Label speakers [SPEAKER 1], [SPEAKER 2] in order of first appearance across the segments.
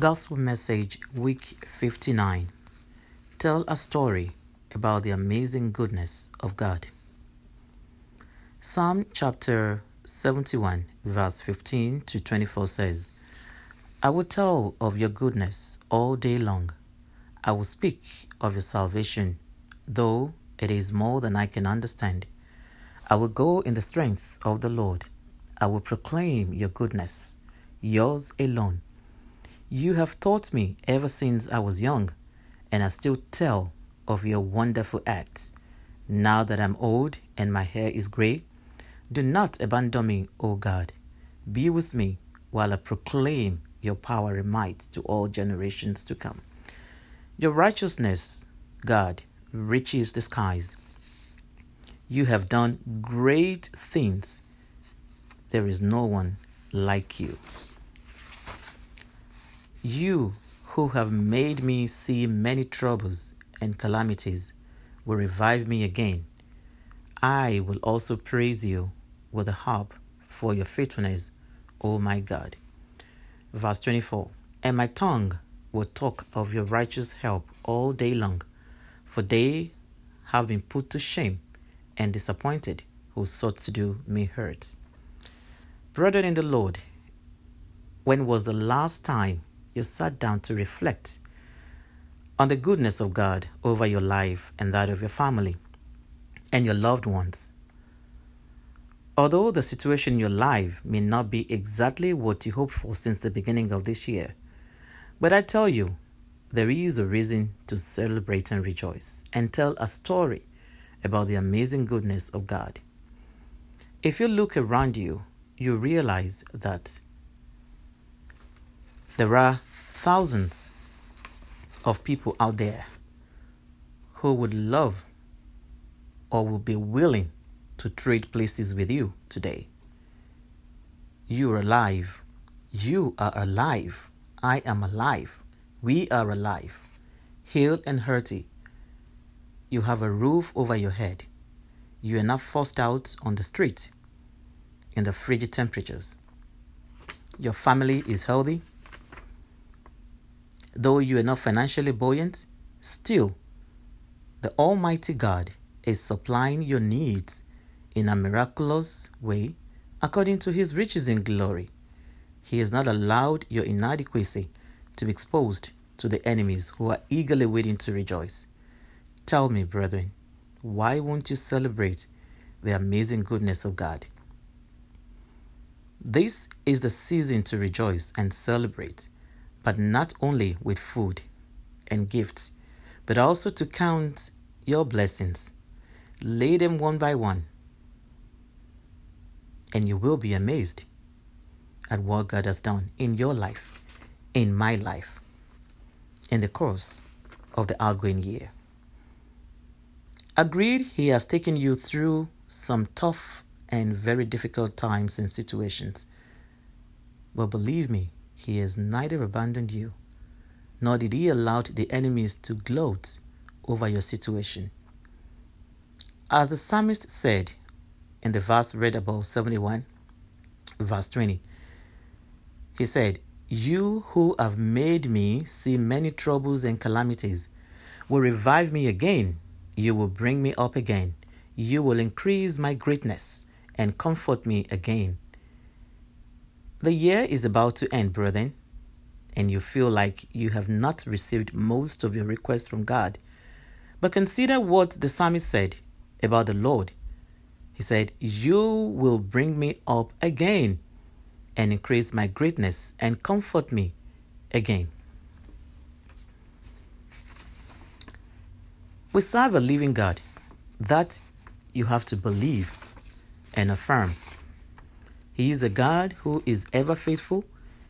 [SPEAKER 1] Gospel Message, Week 59. Tell a story about the amazing goodness of God. Psalm chapter 71, verse 15 to 24 says, I will tell of your goodness all day long. I will speak of your salvation, though it is more than I can understand. I will go in the strength of the Lord. I will proclaim your goodness, yours alone you have taught me ever since I was young, and I still tell of your wonderful acts. Now that I'm old and my hair is gray, do not abandon me, O God. Be with me while I proclaim your power and might to all generations to come. Your righteousness, God, reaches the skies. You have done great things. There is no one like you. You who have made me see many troubles and calamities will revive me again. I will also praise you with a harp for your faithfulness, O my God. Verse 24 And my tongue will talk of your righteous help all day long, for they have been put to shame and disappointed who sought to do me hurt. Brethren in the Lord, when was the last time you sat down to reflect on the goodness of God over your life and that of your family and your loved ones. Although the situation in your life may not be exactly what you hoped for since the beginning of this year, but I tell you, there is a reason to celebrate and rejoice and tell a story about the amazing goodness of God. If you look around you, you realize that there are thousands of people out there who would love or would be willing to trade places with you today. You are alive. You are alive. I am alive. We are alive. Healed and hearty. You have a roof over your head. You are not forced out on the street in the frigid temperatures. Your family is healthy though you are not financially buoyant, still, the Almighty God is supplying your needs in a miraculous way according to his riches in glory. He has not allowed your inadequacy to be exposed to the enemies who are eagerly waiting to rejoice. Tell me, brethren, why won't you celebrate the amazing goodness of God? This is the season to rejoice and celebrate but not only with food and gifts, but also to count your blessings. Lay them one by one, and you will be amazed at what God has done in your life, in my life, in the course of the outgoing year. Agreed, He has taken you through some tough and very difficult times and situations. But believe me, he has neither abandoned you, nor did he allow the enemies to gloat over your situation. As the psalmist said in the verse read above 71, verse 20, he said, You who have made me see many troubles and calamities will revive me again. You will bring me up again. You will increase my greatness and comfort me again. The year is about to end, brethren, and you feel like you have not received most of your requests from God. But consider what the psalmist said about the Lord. He said, You will bring me up again and increase my greatness and comfort me again. We serve a living God. That you have to believe and affirm. He is a God who is ever faithful,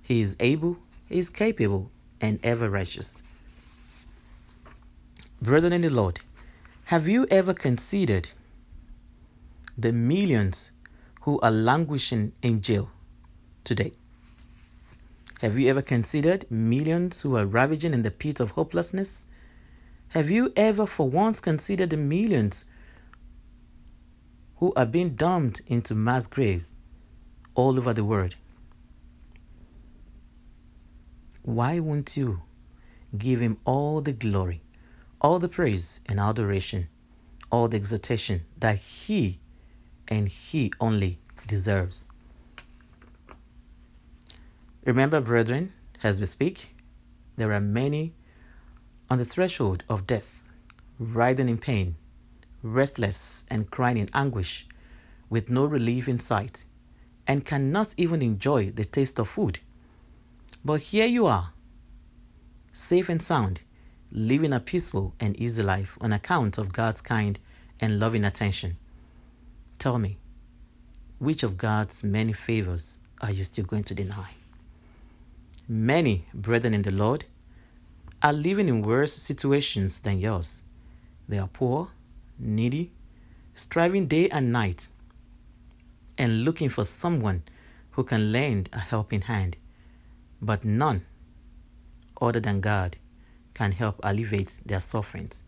[SPEAKER 1] He is able, He is capable, and ever righteous. Brethren in the Lord, have you ever considered the millions who are languishing in jail today? Have you ever considered millions who are ravaging in the pit of hopelessness? Have you ever for once considered the millions who are being dumped into mass graves? All over the world. why won't you give him all the glory, all the praise and adoration, all the exaltation that he and he only deserves? Remember, brethren, as we speak, there are many on the threshold of death, writhing in pain, restless and crying in anguish, with no relief in sight, and cannot even enjoy the taste of food. But here you are, safe and sound, living a peaceful and easy life on account of God's kind and loving attention. Tell me, which of God's many favors are you still going to deny? Many brethren in the Lord are living in worse situations than yours. They are poor, needy, striving day and night, and looking for someone who can lend a helping hand. But none other than God can help alleviate their sufferings.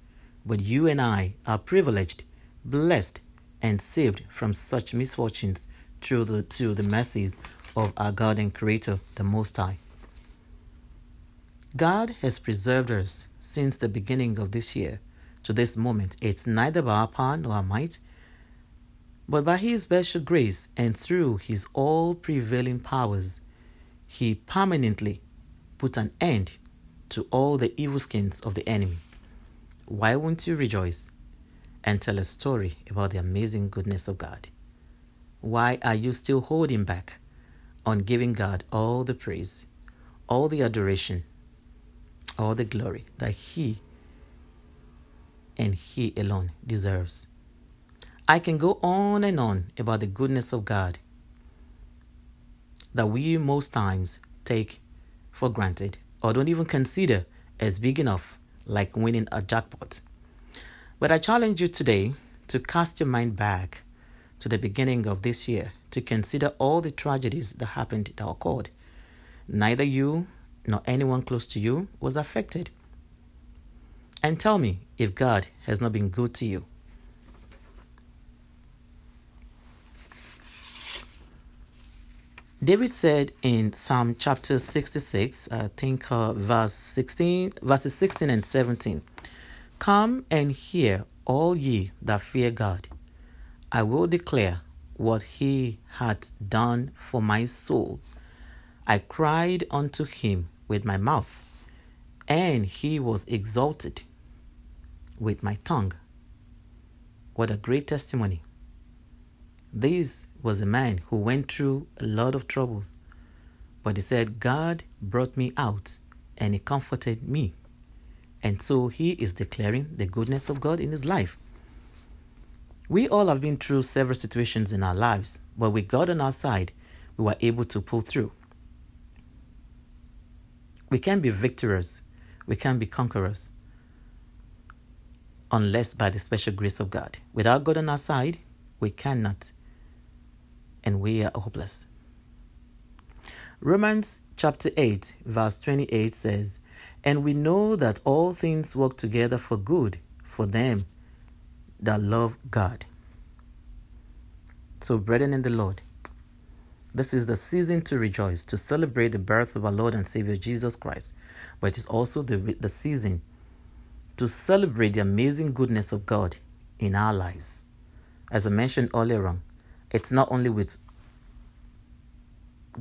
[SPEAKER 1] But you and I are privileged, blessed, and saved from such misfortunes through the, through the mercies of our God and Creator, the Most High. God has preserved us since the beginning of this year to this moment. It's neither by our power nor our might, but by His special grace and through His all prevailing powers, He permanently put an end to all the evil schemes of the enemy. Why won't you rejoice and tell a story about the amazing goodness of God? Why are you still holding back on giving God all the praise, all the adoration, all the glory that He and He alone deserves. I can go on and on about the goodness of God that we most times take for granted or don't even consider as big enough, like winning a jackpot. But I challenge you today to cast your mind back to the beginning of this year to consider all the tragedies that happened that occurred. Neither you nor anyone close to you was affected. And tell me if God has not been good to you. David said in Psalm chapter 66, I think uh, verse 16, verses 16 and 17, Come and hear, all ye that fear God. I will declare what he hath done for my soul. I cried unto him with my mouth, and he was exalted with my tongue. What a great testimony! This was a man who went through a lot of troubles, but he said, God brought me out and he comforted me. And so he is declaring the goodness of God in his life. We all have been through several situations in our lives, but with God on our side, we were able to pull through. We can be victors, we can be conquerors, unless by the special grace of God. Without God on our side, we cannot, and we are hopeless. Romans chapter 8, verse 28 says, And we know that all things work together for good for them that love God. So, brethren in the Lord, this is the season to rejoice, to celebrate the birth of our Lord and Savior Jesus Christ. But it is also the, the season to celebrate the amazing goodness of God in our lives. As I mentioned earlier on, it's not only with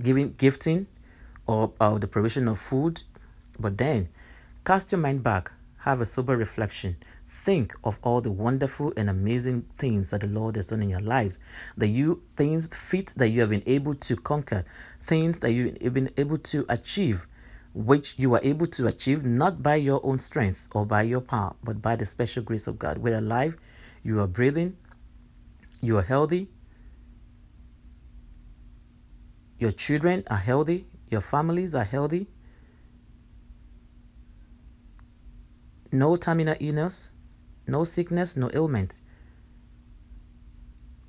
[SPEAKER 1] giving gifting or, or the provision of food, but then cast your mind back, have a sober reflection Think of all the wonderful and amazing things that the Lord has done in your lives. That you things feats that you have been able to conquer, things that you have been able to achieve, which you are able to achieve not by your own strength or by your power, but by the special grace of God. We're alive, you are breathing, you are healthy, your children are healthy, your families are healthy. No terminal illness, no sickness, no ailment.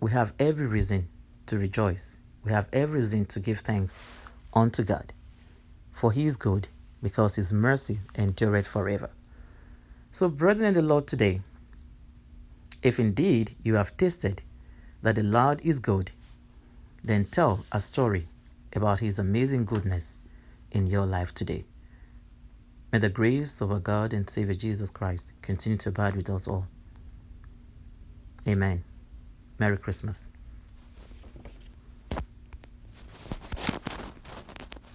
[SPEAKER 1] We have every reason to rejoice. We have every reason to give thanks unto God. For he is good, because his mercy endureth forever. So, brethren in the Lord today, if indeed you have tasted that the Lord is good, then tell a story about his amazing goodness in your life today. May the grace of our God and Savior Jesus Christ continue to abide with us all. Amen. Merry Christmas.